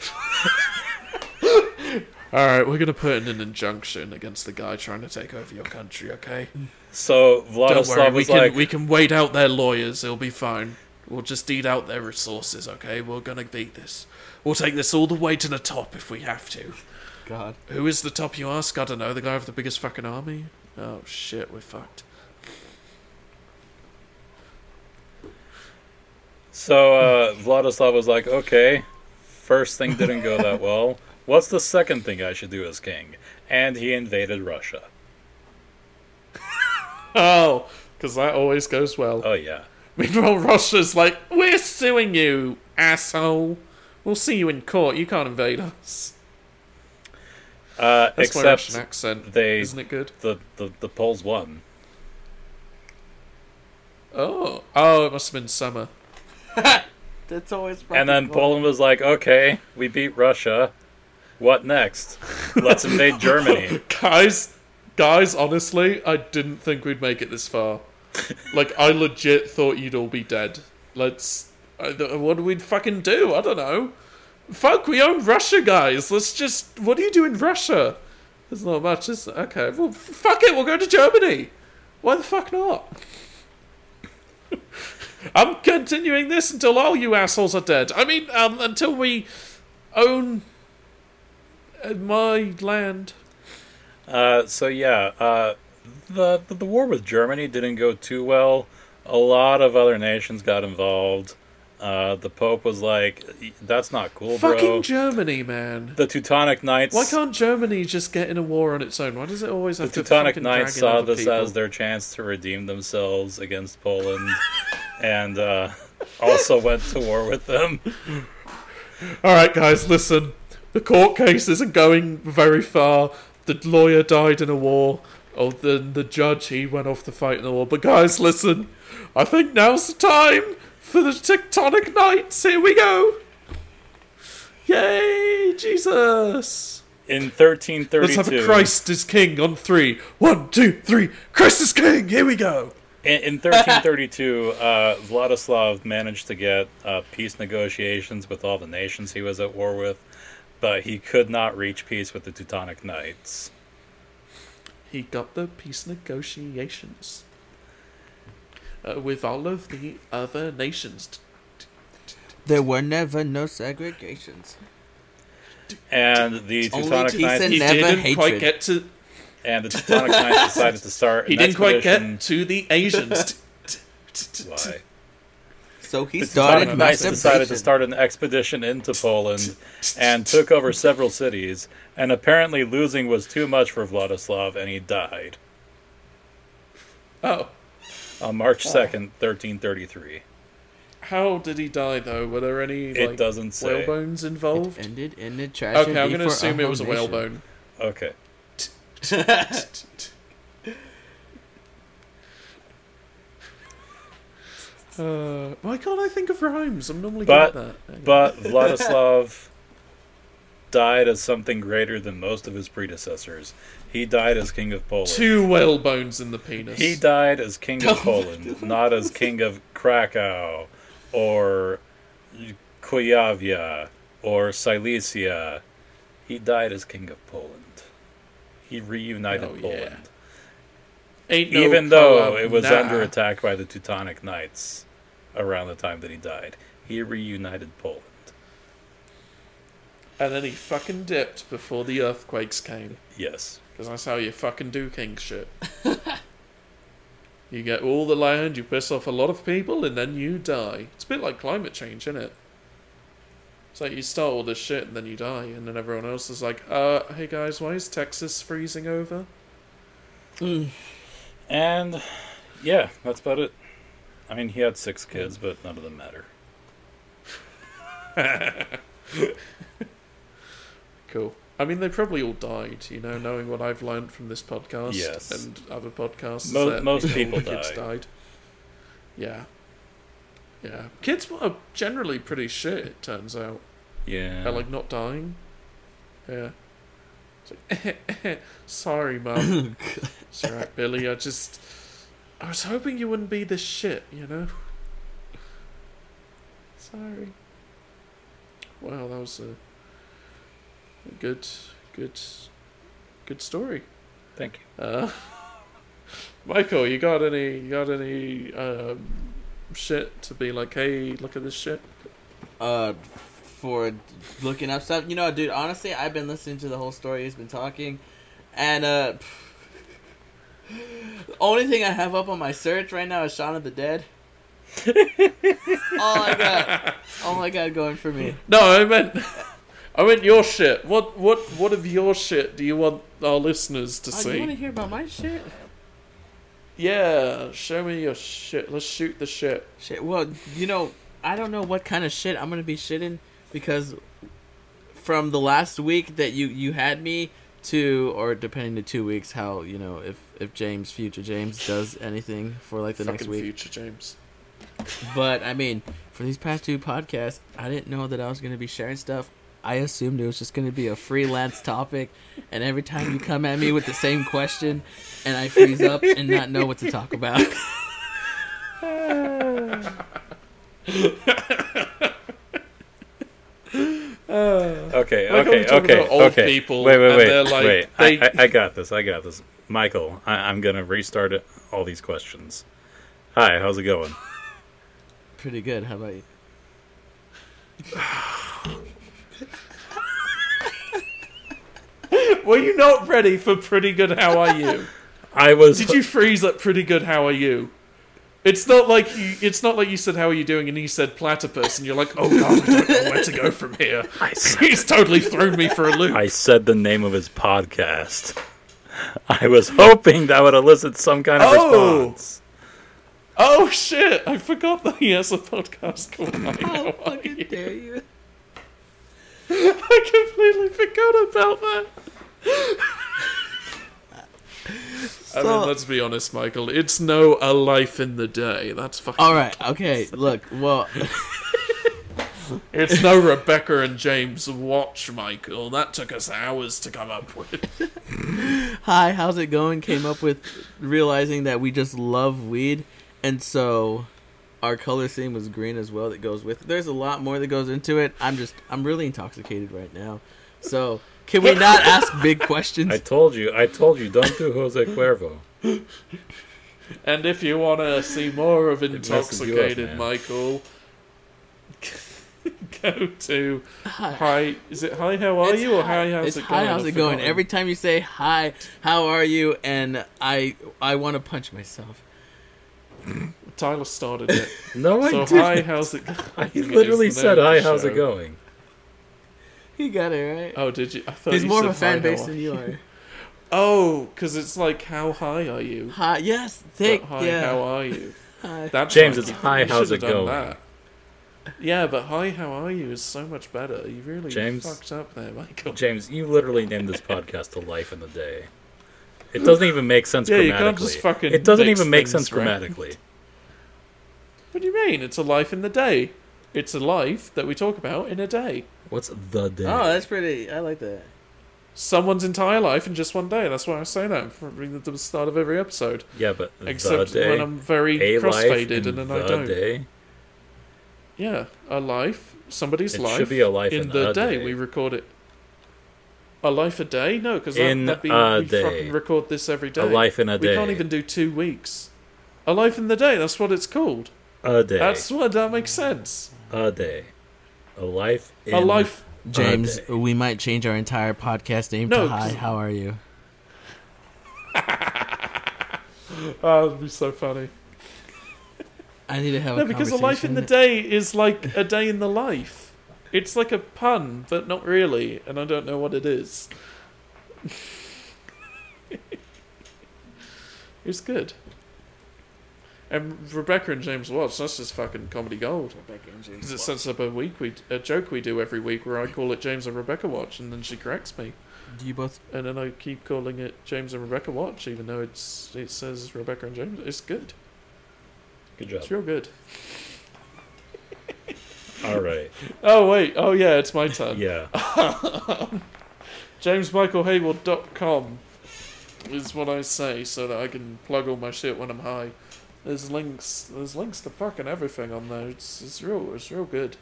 Alright, we're going to put in an injunction against the guy trying to take over your country, okay? So Don't worry, Vladislav we was can, like, we can wait out their lawyers, it'll be fine. We'll just eat out their resources, okay? We're going to beat this. We'll take this all the way to the top if we have to. God. Who is the top, you ask? I don't know. The guy with the biggest fucking army? Oh shit, we're fucked. so uh, Vladislav was like, okay, first thing didn't go that well. What's the second thing I should do as king? And he invaded Russia. Oh, because that always goes well. Oh yeah. Meanwhile, Russia's like, we're suing you, asshole. We'll see you in court. You can't invade us. Uh, That's my Russian accent. they Isn't it good? the, the the Poles won. Oh, oh, it must have been summer. That's always. And then Poland was like, okay, we beat Russia. What next? Let's invade Germany. guys, guys, honestly, I didn't think we'd make it this far. like, I legit thought you'd all be dead. Let's. I, what do we fucking do? I don't know. Fuck, we own Russia, guys. Let's just. What do you do in Russia? There's not much, is there? Okay, well, fuck it, we'll go to Germany. Why the fuck not? I'm continuing this until all you assholes are dead. I mean, um, until we own uh, my land. Uh, so yeah, uh, the, the the war with Germany didn't go too well. A lot of other nations got involved. Uh, the Pope was like, "That's not cool, Fucking bro." Germany, man. the Teutonic Knights. Why can't Germany just get in a war on its own? Why does it always the have to the Teutonic fucking Knights saw this people? as their chance to redeem themselves against Poland, and uh, also went to war with them. All right, guys, listen. The court case isn't going very far. The lawyer died in a war. Oh, the the judge he went off to fight in the war. But guys, listen. I think now's the time for the tectonic knights. Here we go. Yay, Jesus! In 1332. Let's have a Christ is King on three. One, two, three. Christ is King. Here we go. In, in 1332, uh, Vladislav managed to get uh, peace negotiations with all the nations he was at war with, but he could not reach peace with the Teutonic Knights. He got the peace negotiations uh, with all of the other nations. There were never no segregations. And the Teutonic Knights He never didn't quite get to. and the Teutonic Knights decided to start. He didn't quite get to the Asians. Why? So he started Teutonic Knights decided to start an expedition into Poland and took over several cities. And apparently, losing was too much for Vladislav, and he died oh, on March second, thirteen thirty-three. how did he die though? Were there any It like doesn't say. whalebones It involved? ended in a tragedy Okay, I'm going to assume it was a whale bone. Okay. Uh, why can't I think of rhymes? I'm normally But- good at that. But Vladislav died as something greater than most of his predecessors. He died as king of Poland. Two whalebones in the penis. He died as king of Poland, not as king of Krakow or Kuyavia or Silesia. He died as king of Poland. He reunited Oh, yeah. Poland. Ain't no Even though it was nah. under attack by the Teutonic Knights around the time that he died, he reunited Poland. And then he fucking dipped before the earthquakes came. Yes. Because that's how you fucking do king shit. you get all the land, you piss off a lot of people, and then you die. It's a bit like climate change, isn't it? It's like you start all this shit and then you die, and then everyone else is like, uh, hey guys, why is Texas freezing over? And yeah, that's about it. I mean, he had six kids, but none of them matter. Cool. I mean, they probably all died, you know, knowing what I've learned from this podcast Yes. and other podcasts. Mo- that most all the people kids die. died. Yeah. Yeah. Kids are generally pretty shit, it turns out. Yeah. They're like, not dying. Yeah. It's like, Sorry, Mum. it's alright, Billy. I just. I was hoping you wouldn't be this shit, you know? Sorry. Wow, that was a, a good, good, good story. Thank you. Uh, Michael, you got any, you got any um, shit to be like, hey, look at this shit? uh for looking up stuff. You know, dude, honestly, I've been listening to the whole story he's been talking and uh the only thing I have up on my search right now is Shaun of the Dead. all I got. All I got going for me. No, I meant, I meant your shit. What, what, what of your shit do you want our listeners to Oh, see? you want to hear about my shit? Yeah, show me your shit. Let's shoot the shit. Shit. Well, you know, I don't know what kind of shit I'm gonna be shitting because from the last week that you you had me to, or depending to two weeks, how you know if if James, future James, does anything for like the Fucking next week. future James. But I mean, for these past two podcasts, I didn't know that I was gonna be sharing stuff. I assumed it was just gonna be a freelance topic, and every time you come at me with the same question, and I freeze up and not know what to talk about. Uh, okay, Like, okay, I'm talking okay, about old okay. people, wait, wait, and wait, they're like- wait. they- I, I, I got this. I got this. Michael, I, I'm gonna restart it, all these questions. Hi, how's it going? Pretty good. How about you? Were you not ready for pretty good? How are you? I was. Did you freeze at pretty good? How are you? It's not like you. It's not like you said, "How are you doing?" and he said "platypus," and you're like, "Oh god, I don't know where to go from here." Said, He's totally thrown me for a loop. I said the name of his podcast. I was hoping that would elicit some kind of Oh. response. Oh shit! I forgot that he has a podcast called oh, How How fucking You? dare you? I completely forgot about that. I mean, let's be honest, Michael. It's no a life in the day. That's fucking. All right. Okay. Look. Well. It's no Rebecca and James watch, Michael. That took us hours to come up with. Hi. How's it going? Came up with realizing that we just love weed, and so our color theme was green as well. That goes with. it. There's a lot more that goes into it. I'm just. I'm really intoxicated right now. So can we not ask big questions? I told you. I told you. Don't do Jose Cuervo. And if you want to see more of messes you up, intoxicated. Michael, go to Hi. hi. Is it hi? How are It's you or hi- hi? How's it's it hi, going? how's I've it going? Every time you say hi, how are you? And I, I want to punch myself. Tyler started it. No, I so didn't. hi, how's it going? I literally said, "Hi, how's show. it going?" He got it right. Oh, did you? I thought He's more of a fan base than you are. Oh, because it's like how high are you? Hi. Yes. But Thank. hi, yeah. how are you? Hi. That's James, fine. it's You hi, how's it done going? that. Yeah, but hi, how are you is so much better. You really James? fucked up there, Michael. James, you literally named this podcast "A Life in the Day." It doesn't even make sense Yeah, you grammatically. can't just fucking it doesn't even make things, sense right? grammatically. What do you mean? It's a life in the day. It's a life that we talk about in a day. What's the day? Oh, that's pretty. I like that. Someone's entire life in just one day. That's why I say that from the start of every episode. yeah, but Except the day, when I'm very a life crossfaded and then the I don't. day. Yeah, a life, somebody's It life. should be a life in in the a day. day. We record it. A life a day? No, because In that'd be a we day. fucking record this every day. A life in a we day. We can't even do two weeks. A life in the day. That's what it's called. a day. That's what that makes sense. A day. A life. In a life. James, day. we might change our entire podcast name No, to Hi, how are you? Oh, that'd be so funny. I need to have No, a because a life in the day is like a day in the life. It's like a pun, but not really, and I don't know what it is. it's good. And Rebecca and James Watts, that's just fucking comedy gold. Rebecca and James Because it sets up a week we a joke we do every week where I call it James and Rebecca Watch, and then she corrects me, Do you both? and then I keep calling it James and Rebecca Watch, even though it's it says Rebecca and James. It's good. Good job. It's real good. All right. Oh wait, oh yeah, it's my turn. Yeah. JamesMichaelHayward.com is what I say so that I can plug all my shit when I'm high. There's links. There's links to fucking everything on there. It's it's real. It's real good.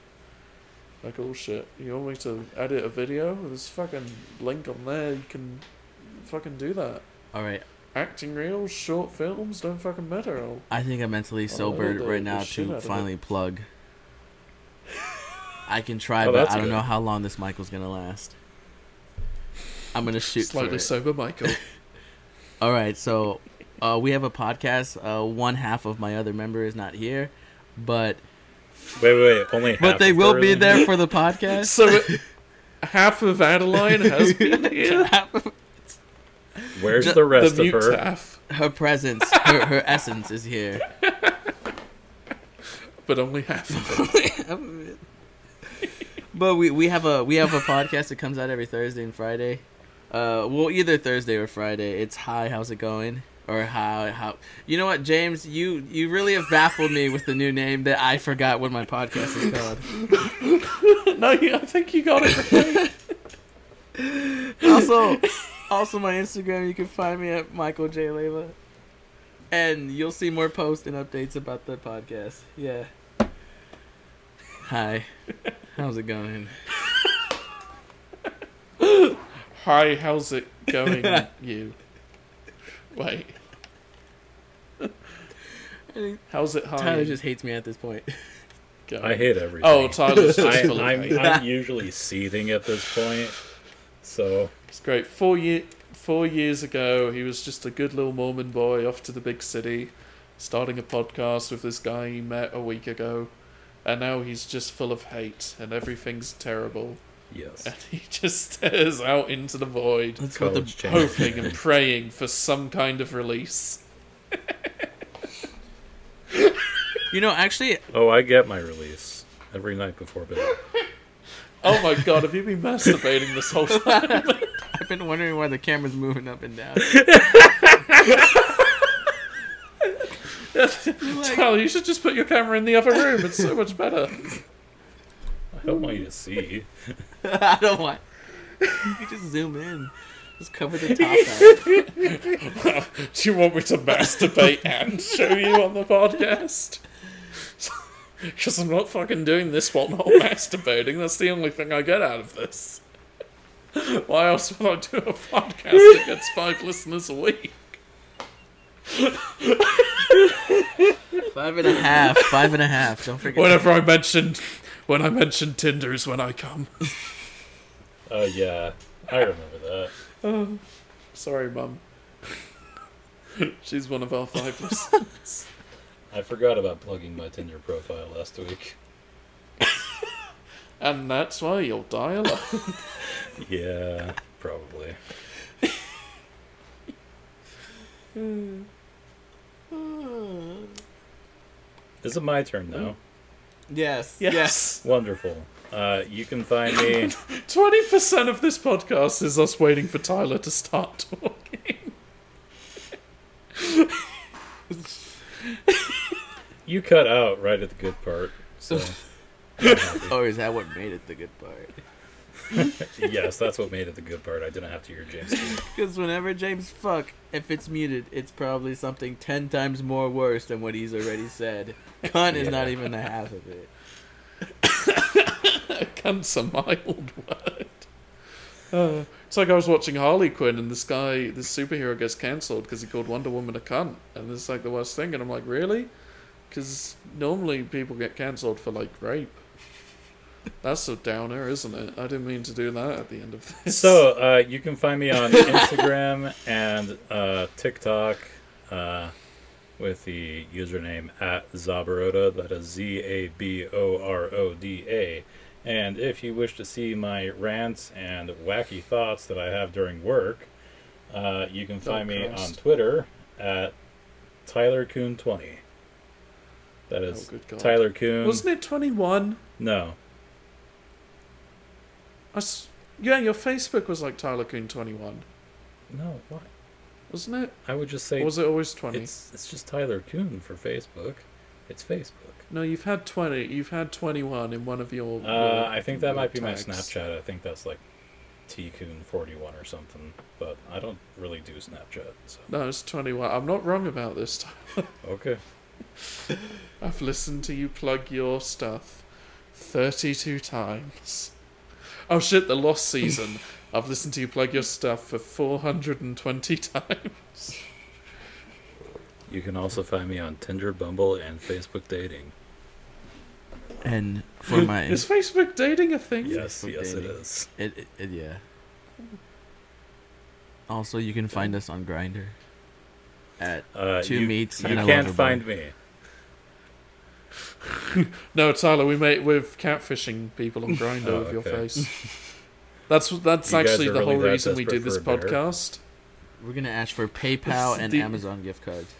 Like all shit. You want me to edit a video? There's fucking link on there. You can fucking do that. All right. Acting reels, short films, don't fucking matter. I'll, I think I'm mentally sober right now to finally plug. I can try, Oh, but I don't good. know how long this Michael's gonna last. I'm gonna shoot for slightly sober, Michael. All right, so uh, we have a podcast. Uh, one half of my other member is not here, but Wait, wait, wait. Only half but they will be is- there for the podcast. so half of Adeline has been here. Of- Where's Ju- the rest the of her? half, her presence, her, her essence is here. but only half of it. but we, we have a we have a podcast that comes out every Thursday and Friday. Uh, well, either Thursday or Friday. It's hi, how's it going? Or how how you know what, James? You you really have baffled me with the new name that I forgot what my podcast is called. no, you, I think you got it right. also, also my Instagram. You can find me at Michael J Leva, and you'll see more posts and updates about the podcast. Yeah. Hi, how's it going? Hi, how's it going, you? Wait. How's it hi? Tyler just hates me at this point. I hate everything. Oh, Tyler's just I, full of I'm, hate. I'm usually seething at this point. So, It's great. Four year, four years ago, he was just a good little Mormon boy off to the big city, starting a podcast with this guy he met a week ago, and now he's just full of hate and everything's terrible, yes. and he just stares out into the void, That's what the hoping and praying for some kind of release. You know, actually, Oh, I get my release every night before bed. Oh my god, have you been masturbating this whole time? I've been wondering why the camera's moving up and down. Tyler, you should just put your camera in the other room. It's so much better. I don't want you to see. I don't want. You can just zoom in. Just cover the top out. Do you want me to masturbate and show you on the podcast? Because I'm not fucking doing this while not masturbating. That's the only thing I get out of this. Why else would I do a podcast that gets five listeners a week? Five and a half. Five and a half. Don't forget. Whenever I mentioned, when I mentioned Tinder is when I come. Oh, yeah. I remember that. Sorry, mum. She's one of our five listeners. I forgot about plugging my Tinder profile last week. And that's why you'll die alone. Yeah, probably. Is it my turn now? Yes. Yes. Wonderful. Uh, you can find me. Twenty percent of this podcast is us waiting for Tyler to start talking. You cut out right at the good part. So, Oh, is that what made it the good part? yes, that's what made it the good part. I didn't have to hear James. Because whenever James fuck, if it's muted, it's probably something ten times more worse than what he's already said. Cunt is not even the half of it. Cunt's a mild word. Uh, it's like I was watching Harley Quinn and this guy, this superhero gets cancelled because he called Wonder Woman a cunt, and it's like the worst thing. And I'm like, really? Because normally people get cancelled for like rape. That's a downer, isn't it? I didn't mean to do that at the end of this. So, uh, you can find me on Instagram and uh, TikTok uh, with the username at Zaboroda. That is Z A B O R O D A. And if you wish to see my rants and wacky thoughts that I have during work, uh, you can find me on Twitter at TylerCoon20. That is Oh. Tyler Coon. Wasn't it 21? No, I s- yeah, your Facebook was like Tyler Coon 21, no. What? wasn't it? I would just Or say was it always 20? it's it's just Tyler Coon for Facebook. It's Facebook. No, you've had 20. You've had 21 in one of your. Uh, your- I think that might be my. Snapchat. I think that's like tcoon41 or something. But I don't really do Snapchat. So No, it's 21. I'm not wrong about this time. okay. I've listened to you plug your stuff 32 times. Oh shit, the Lost season. I've listened to you plug your stuff for 420 times. You can also find me on Tinder, Bumble, and Facebook dating. And for my Is Facebook dating a thing? Yes, Facebook yes, it dating. is. It, it, it yeah. Also, you can find us on Grindr at Uh, Two you, meats You and a can't lover find me. No, Tyler, we made with catfishing people on Grindr Oh, with your okay. face. That's that's You actually the really whole reason we do this for bear? podcast. We're gonna ask for PayPal and The- Amazon gift cards.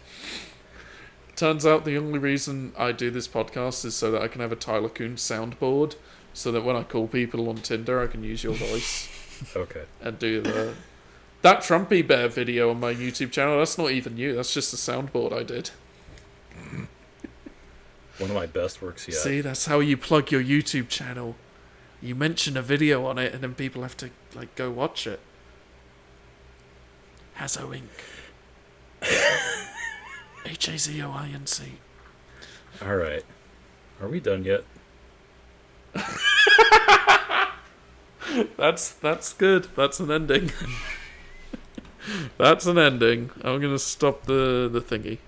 Turns out the only reason I do this podcast is so that I can have a Tyler Coon soundboard, so that when I call people on Tinder, I can use your voice Okay. and do the that Trumpy Bear video on my YouTube channel. That's not even you. That's just a soundboard I did. One of my best works yet. See, that's how you plug your YouTube channel. You mention a video on it, and then people have to like go watch it. Hazo Inc. H A Z O I N C. All right. Are we done yet? That's that's good. That's an ending. that's an ending. I'm gonna stop the the thingy.